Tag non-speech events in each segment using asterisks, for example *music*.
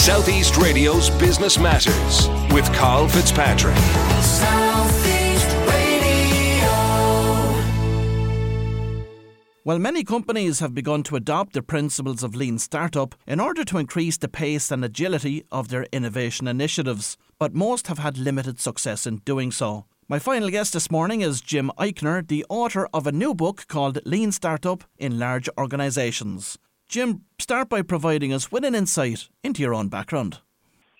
Southeast Radio's Business Matters with Carl Fitzpatrick. While many companies have begun to adopt the principles of lean startup in order to increase the pace and agility of their innovation initiatives, but most have had limited success in doing so. My final guest this morning is Jim Euchner, the author of a new book called Lean Startup in Large Organizations. Jim, start by providing us with an insight into your own background.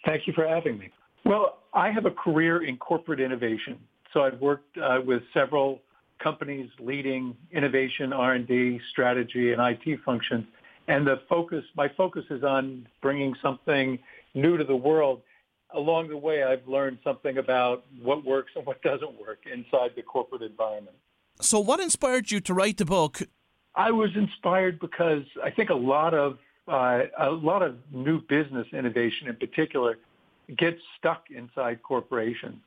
Thank you for having me. Well, I have a career in corporate innovation. So I've worked uh, with several companies leading innovation, R&D, strategy, and IT functions. And the focus, my focus is on bringing something new to the world. Along the way, I've learned something about what works and what doesn't work inside the corporate environment. So what inspired you to write the book? I was inspired because I think a lot of uh, a lot of new business innovation in particular gets stuck inside corporations.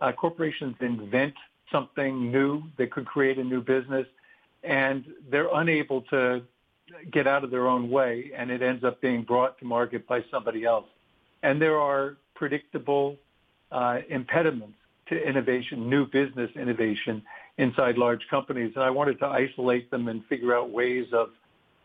Uh, corporations invent something new that could create a new business, and they're unable to get out of their own way, and it ends up being brought to market by somebody else. And there are predictable uh, impediments to innovation, new business innovation inside large companies. And I wanted to isolate them and figure out ways of,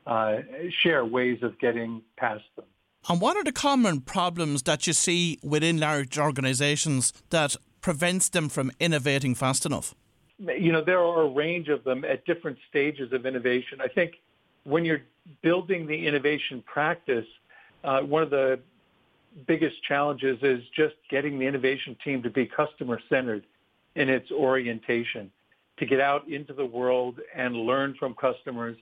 uh, share ways of getting past them. And what are the common problems that you see within large organizations that prevents them from innovating fast enough? You know, there are a range of them at different stages of innovation. I think when you're building the innovation practice, uh, one of the biggest challenges is just getting the innovation team to be customer centered in its orientation, to get out into the world and learn from customers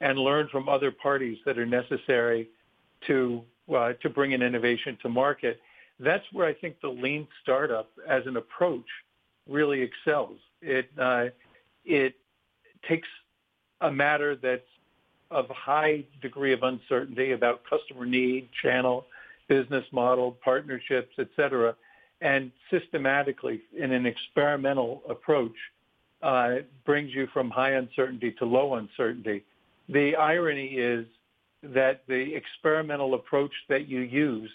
and learn from other parties that are necessary to uh, to bring an innovation to market that's where I think the lean startup as an approach really excels. It uh, it takes a matter that's of high degree of uncertainty about customer need, channel, business model, partnerships, et cetera, and systematically in an experimental approach uh, brings you from high uncertainty to low uncertainty. The irony is that the experimental approach that you use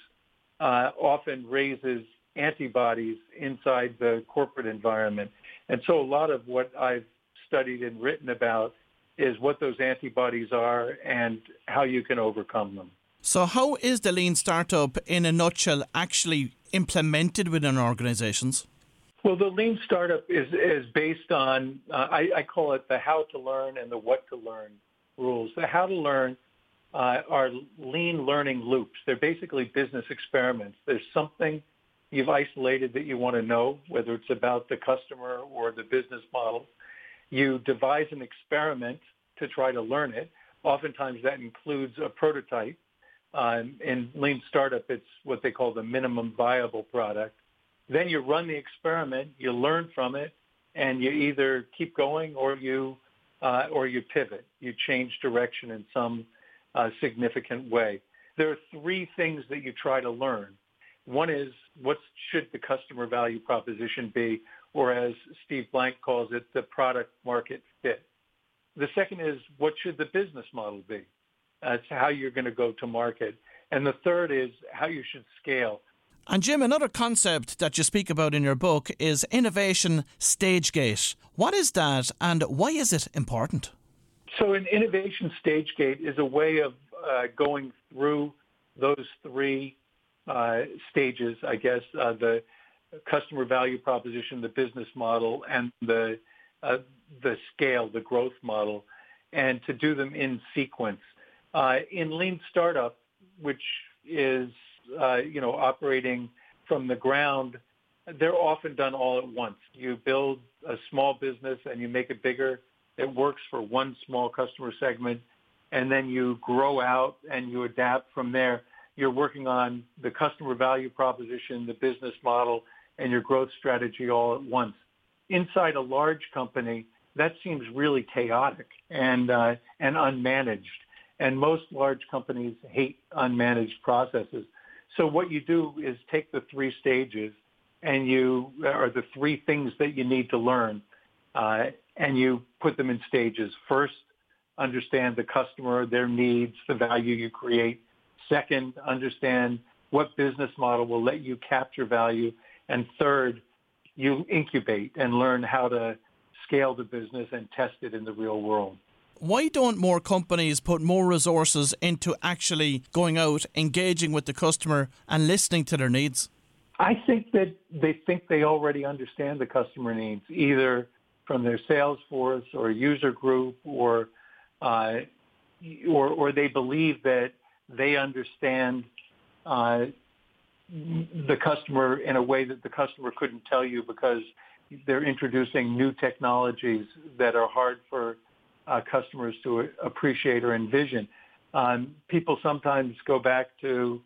uh, often raises antibodies inside the corporate environment. And so a lot of what I've studied and written about is what those antibodies are and how you can overcome them. So, how is the lean startup, in a nutshell, actually implemented within organizations? Well, the lean startup is, is based on, uh, I, I call it the how to learn and the what to learn rules. The how to learn uh, are lean learning loops. They're basically business experiments. There's something you've isolated that you want to know, whether it's about the customer or the business model. You devise an experiment to try to learn it. Oftentimes that includes a prototype. Um, in lean startup, it's what they call the minimum viable product. Then you run the experiment, you learn from it, and you either keep going or you uh, or you pivot. You change direction in some uh, significant way. There are three things that you try to learn. One is what should the customer value proposition be, or as Steve Blank calls it, the product market fit. The second is what should the business model be? That's how you're going to go to market. And the third is how you should scale. And Jim, another concept that you speak about in your book is innovation stage gate. What is that and why is it important? So an innovation stage gate is a way of uh, going through those three uh, stages, I guess, uh, the customer value proposition, the business model, and the uh, the scale, the growth model, and to do them in sequence. Uh, in lean startup, which is uh, you know operating from the ground, they're often done all at once. You build a small business and you make it bigger it works for one small customer segment, and then you grow out and you adapt from there. You're working on the customer value proposition, the business model, and your growth strategy all at once. Inside a large company, that seems really chaotic and uh, and unmanaged. And most large companies hate unmanaged processes. So what you do is take the three stages and you are the three things that you need to learn uh, and you put them in stages. First, understand the customer, their needs, the value you create. Second, understand what business model will let you capture value, and third, you incubate and learn how to scale the business and test it in the real world. Why don't more companies put more resources into actually going out, engaging with the customer, and listening to their needs? I think that they think they already understand the customer needs, either from their sales force or user group, or uh, or, or they believe that they understand uh, the customer in a way that the customer couldn't tell you because they're introducing new technologies that are hard for uh, customers to appreciate or envision. Um, people sometimes go back to,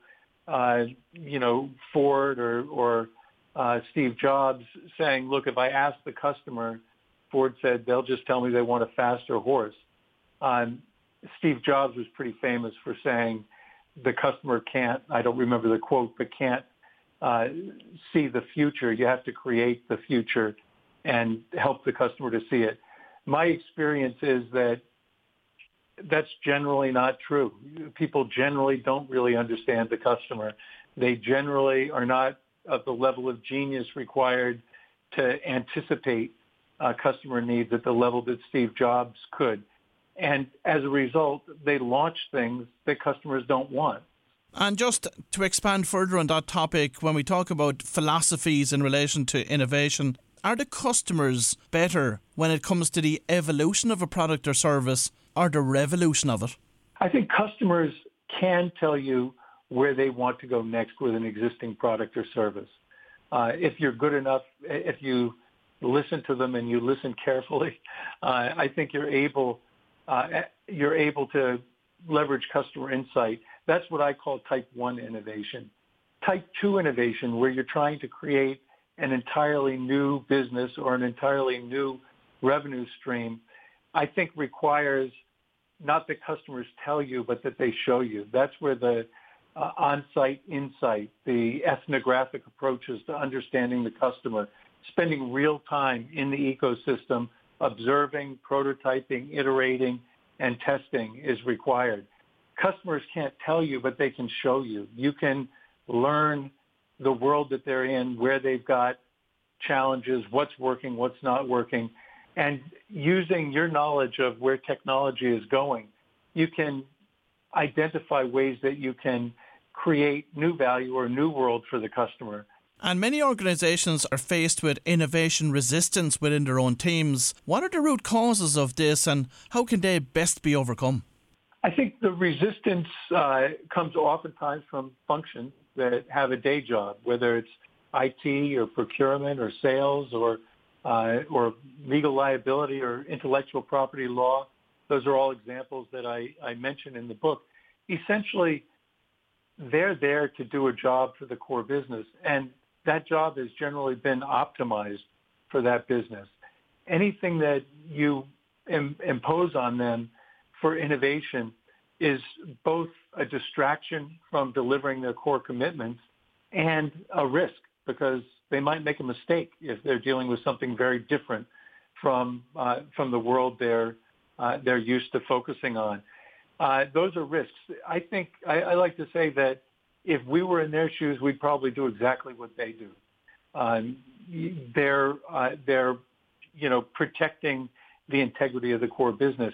uh, you know, Ford or, or uh, Steve Jobs saying, look, if I ask the customer, Ford said, they'll just tell me they want a faster horse. Um, Steve Jobs was pretty famous for saying the customer can't, I don't remember the quote, but can't uh, see the future. You have to create the future and help the customer to see it. My experience is that that's generally not true. People generally don't really understand the customer. They generally are not of the level of genius required to anticipate uh, customer needs at the level that Steve Jobs could. And as a result, they launch things that customers don't want. And just to expand further on that topic, when we talk about philosophies in relation to innovation, are the customers better when it comes to the evolution of a product or service or the revolution of it? I think customers can tell you where they want to go next with an existing product or service. Uh, if you're good enough, if you listen to them and you listen carefully, *laughs* uh, I think you're able uh, you're able to leverage customer insight. That's what I call type one innovation. Type two innovation, where you're trying to create an entirely new business or an entirely new revenue stream, I think requires not that customers tell you, but that they show you. That's where the uh, on-site insight, the ethnographic approaches to understanding the customer, spending real time in the ecosystem observing, prototyping, iterating, and testing is required. Customers can't tell you, but they can show you. You can learn the world that they're in, where they've got challenges, what's working, what's not working, and using your knowledge of where technology is going, you can identify ways that you can create new value or new world for the customer and many organisations are faced with innovation resistance within their own teams. What are the root causes of this and how can they best be overcome? I think the resistance uh, comes oftentimes from functions that have a day job, whether it's IT or procurement or sales or uh, or legal liability or intellectual property law. Those are all examples that I, I mentioned in the book. Essentially, they're there to do a job for the core business. And that job has generally been optimized for that business. Anything that you Im- impose on them for innovation is both a distraction from delivering their core commitments and a risk because they might make a mistake if they're dealing with something very different from uh, from the world they're uh, they're used to focusing on. Uh, those are risks. I think I, I like to say that if we were in their shoes, we'd probably do exactly what they do. Um, they're uh, they're you know protecting the integrity of the core business.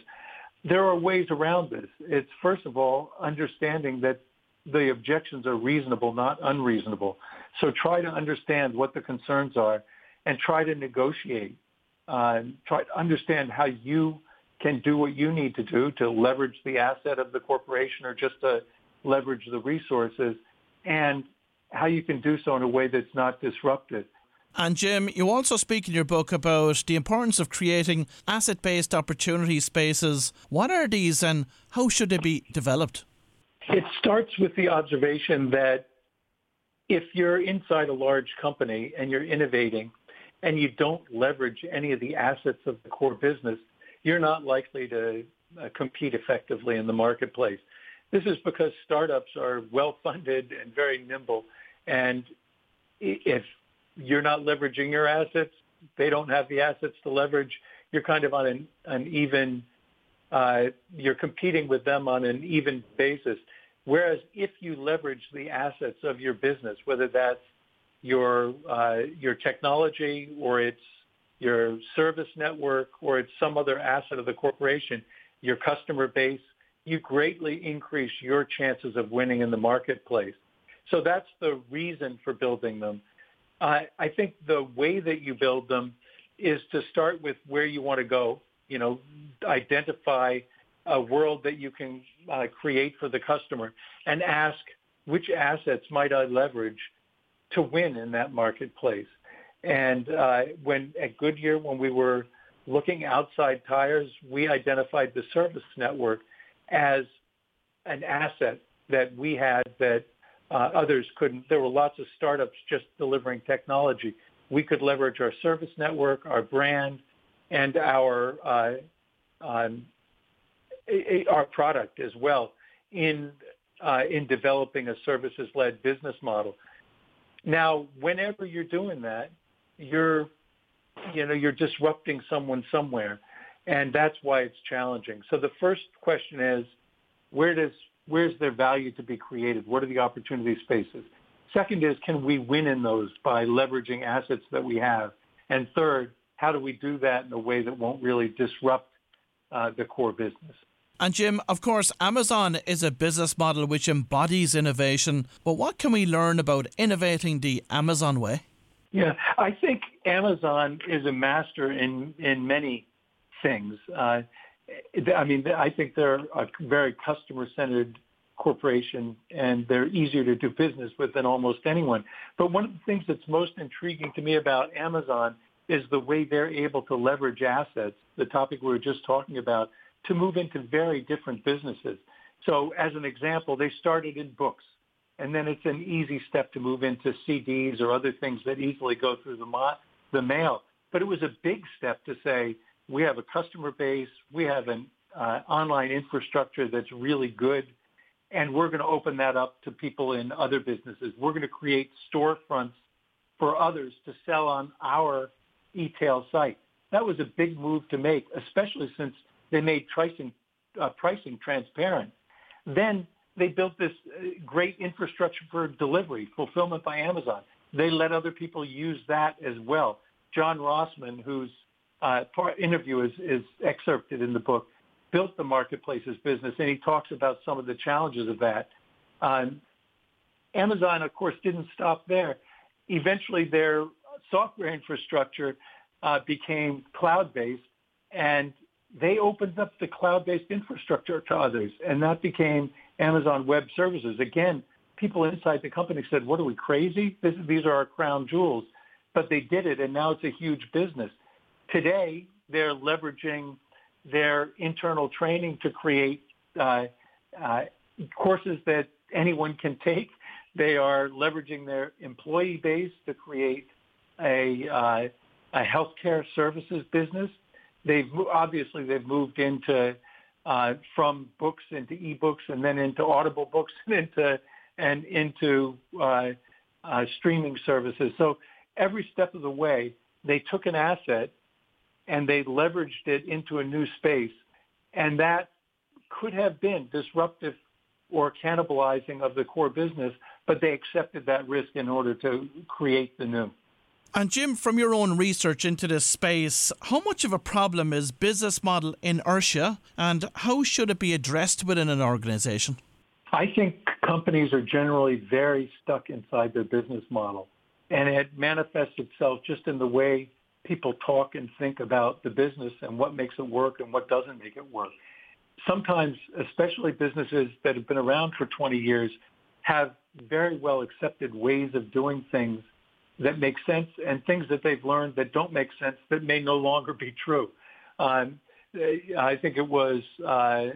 There are ways around this. It's first of all understanding that the objections are reasonable, not unreasonable. So try to understand what the concerns are and try to negotiate. Uh, try to understand how you can do what you need to do to leverage the asset of the corporation or just to leverage the resources and how you can do so in a way that's not disruptive. And Jim, you also speak in your book about the importance of creating asset based opportunity spaces. What are these and how should they be developed? It starts with the observation that if you're inside a large company and you're innovating and you don't leverage any of the assets of the core business, you're not likely to uh, compete effectively in the marketplace. This is because startups are well funded and very nimble. And if you're not leveraging your assets, they don't have the assets to leverage. You're kind of on an, an even, uh, you're competing with them on an even basis. Whereas if you leverage the assets of your business, whether that's your uh, your technology or it's your service network or it's some other asset of the corporation, your customer base, you greatly increase your chances of winning in the marketplace. So that's the reason for building them. I, think the way that you build them is to start with where you want to go. You know, identify a world that you can uh, create for the customer and ask which assets might I leverage to win in that marketplace. And uh, when at Goodyear, when we were looking outside tires, we identified the service network as an asset that we had that uh, others couldn't. There were lots of startups just delivering technology. We could leverage our service network, our brand, and our uh, um, our product as well in uh, in developing a services-led business model. Now, whenever you're doing that, you're you know you're disrupting someone somewhere, and that's why it's challenging. So the first question is, where does where's their value to be created? What are the opportunity spaces? Second is, can we win in those by leveraging assets that we have? And third, how do we do that in a way that won't really disrupt uh, the core business? And Jim, of course, Amazon is a business model which embodies innovation. But what can we learn about innovating the Amazon way? Yeah, I think Amazon is a master in in many things. Uh, I mean, I think they're a very customer-centered corporation, and they're easier to do business with than almost anyone. But one of the things that's most intriguing to me about Amazon is the way they're able to leverage assets, the topic we were just talking about, to move into very different businesses. So as an example, they started in books, and then it's an easy step to move into CDs or other things that easily go through the, the mail. But it was a big step to say, we have a customer base, we have an uh, online infrastructure that's really good, and we're going to open that up to people in other businesses. We're going to create storefronts for others to sell on our e-tail site. That was a big move to make, especially since they made pricing, uh, pricing transparent. Then they built this uh, great infrastructure for delivery, fulfillment by Amazon. They let other people use that as well. John Rossman, whose uh, part, interview is, is excerpted in the book, built the marketplaces business, and he talks about some of the challenges of that. Um, Amazon, of course, didn't stop there. Eventually, their software infrastructure uh, became cloud-based, and they opened up the cloud-based infrastructure to others, and that became Amazon Web Services. Again, people inside the company said, "What are we crazy? This, these are our crown jewels," but they did it, and now it's a huge business. Today, they're leveraging their internal training to create uh, uh, courses that anyone can take. They are leveraging their employee base to create a, uh, a healthcare services business. They've obviously they've moved into uh, from books into ebooks and then into audible books and into and into uh, uh, streaming services. So every step of the way, they took an asset and they leveraged it into a new space. And that could have been disruptive or cannibalizing of the core business, but they accepted that risk in order to create the new. And Jim, from your own research into this space, how much of a problem is business model inertia and how should it be addressed within an organization? I think companies are generally very stuck inside their business model. And it manifests itself just in the way people talk and think about the business and what makes it work and what doesn't make it work. Sometimes, especially businesses that have been around for 20 years, have very well accepted ways of doing things that make sense and things that they've learned that don't make sense that may no longer be true. Um, I think it was uh,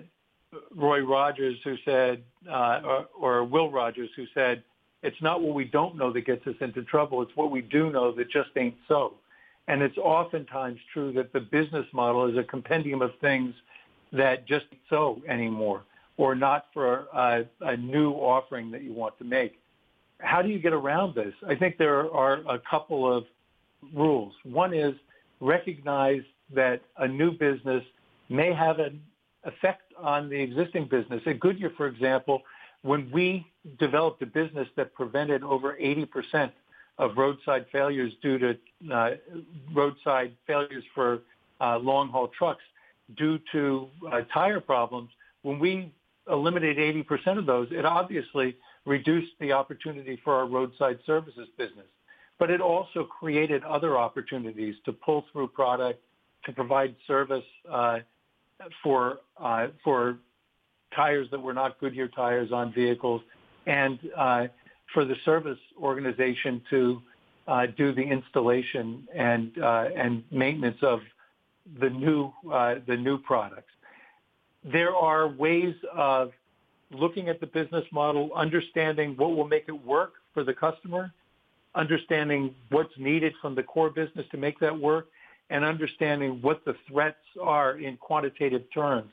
Roy Rogers who said, uh, or, or Will Rogers who said, it's not what we don't know that gets us into trouble. It's what we do know that just ain't so. And it's oftentimes true that the business model is a compendium of things that just so anymore or not for a, a new offering that you want to make. How do you get around this? I think there are a couple of rules. One is recognize that a new business may have an effect on the existing business. At Goodyear, for example, when we developed a business that prevented over 80% of roadside failures due to uh, roadside failures for uh, long haul trucks due to uh, tire problems, when we eliminated 80% of those, it obviously reduced the opportunity for our roadside services business. But it also created other opportunities to pull through product, to provide service uh, for uh, for tires that were not Goodyear tires on vehicles, and uh, for the service organization to uh, do the installation and uh, and maintenance of the new uh, the new products. There are ways of looking at the business model, understanding what will make it work for the customer, understanding what's needed from the core business to make that work, and understanding what the threats are in quantitative terms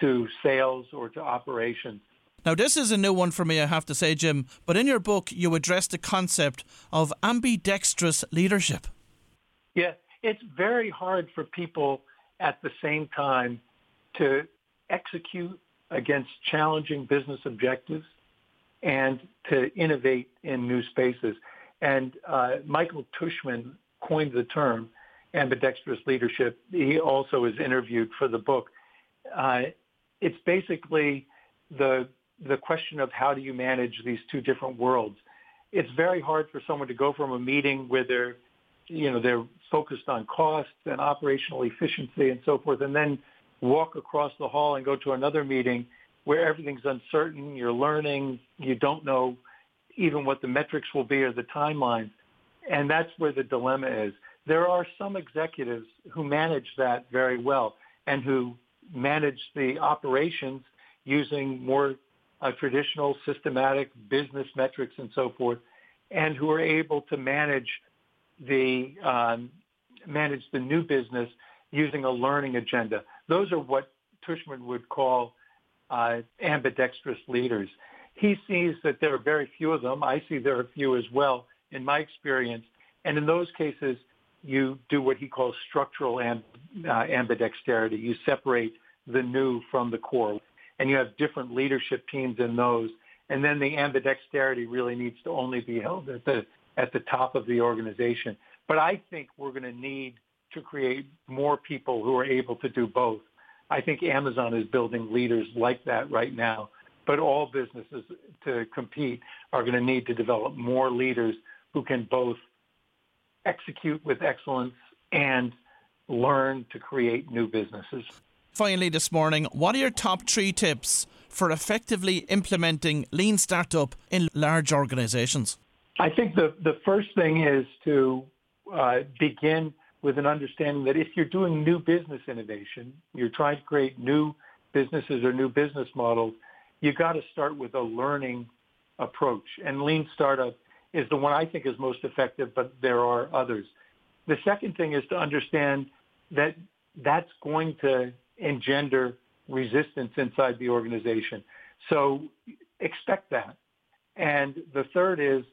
to sales or to operations. Now, this is a new one for me, I have to say, Jim, but in your book, you address the concept of ambidextrous leadership. Yeah, it's very hard for people at the same time to execute against challenging business objectives and to innovate in new spaces. And uh, Michael Tushman coined the term ambidextrous leadership. He also is interviewed for the book. Uh, it's basically the the question of how do you manage these two different worlds. It's very hard for someone to go from a meeting where they're, you know, they're focused on costs and operational efficiency and so forth, and then walk across the hall and go to another meeting where everything's uncertain, you're learning, you don't know even what the metrics will be or the timelines. And that's where the dilemma is. There are some executives who manage that very well and who manage the operations using more uh, traditional systematic business metrics and so forth, and who are able to manage the um, manage the new business using a learning agenda. Those are what Tushman would call uh, ambidextrous leaders. He sees that there are very few of them. I see there are few as well in my experience. And in those cases, you do what he calls structural amb- uh, ambidexterity. You separate the new from the core, and you have different leadership teams in those. And then the ambidexterity really needs to only be held at the at the top of the organization. But I think we're going to need to create more people who are able to do both. I think Amazon is building leaders like that right now. But all businesses to compete are going to need to develop more leaders who can both execute with excellence and learn to create new businesses. Finally, this morning, what are your top three tips for effectively implementing lean startup in large organizations? I think the, the first thing is to uh, begin with an understanding that if you're doing new business innovation, you're trying to create new businesses or new business models, you've got to start with a learning approach. And lean startup is the one I think is most effective, but there are others. The second thing is to understand that that's going to engender resistance inside the organization. So expect that. And the third is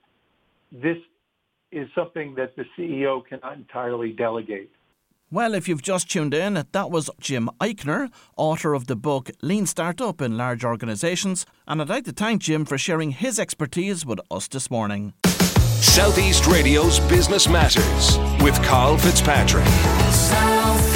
this is something that the CEO cannot entirely delegate. Well, if you've just tuned in, that was Jim Euchner, author of the book Lean Startup in Large Organisations, and I'd like to thank Jim for sharing his expertise with us this morning. Southeast Radio's Business Matters with Carl Fitzpatrick. Southeast.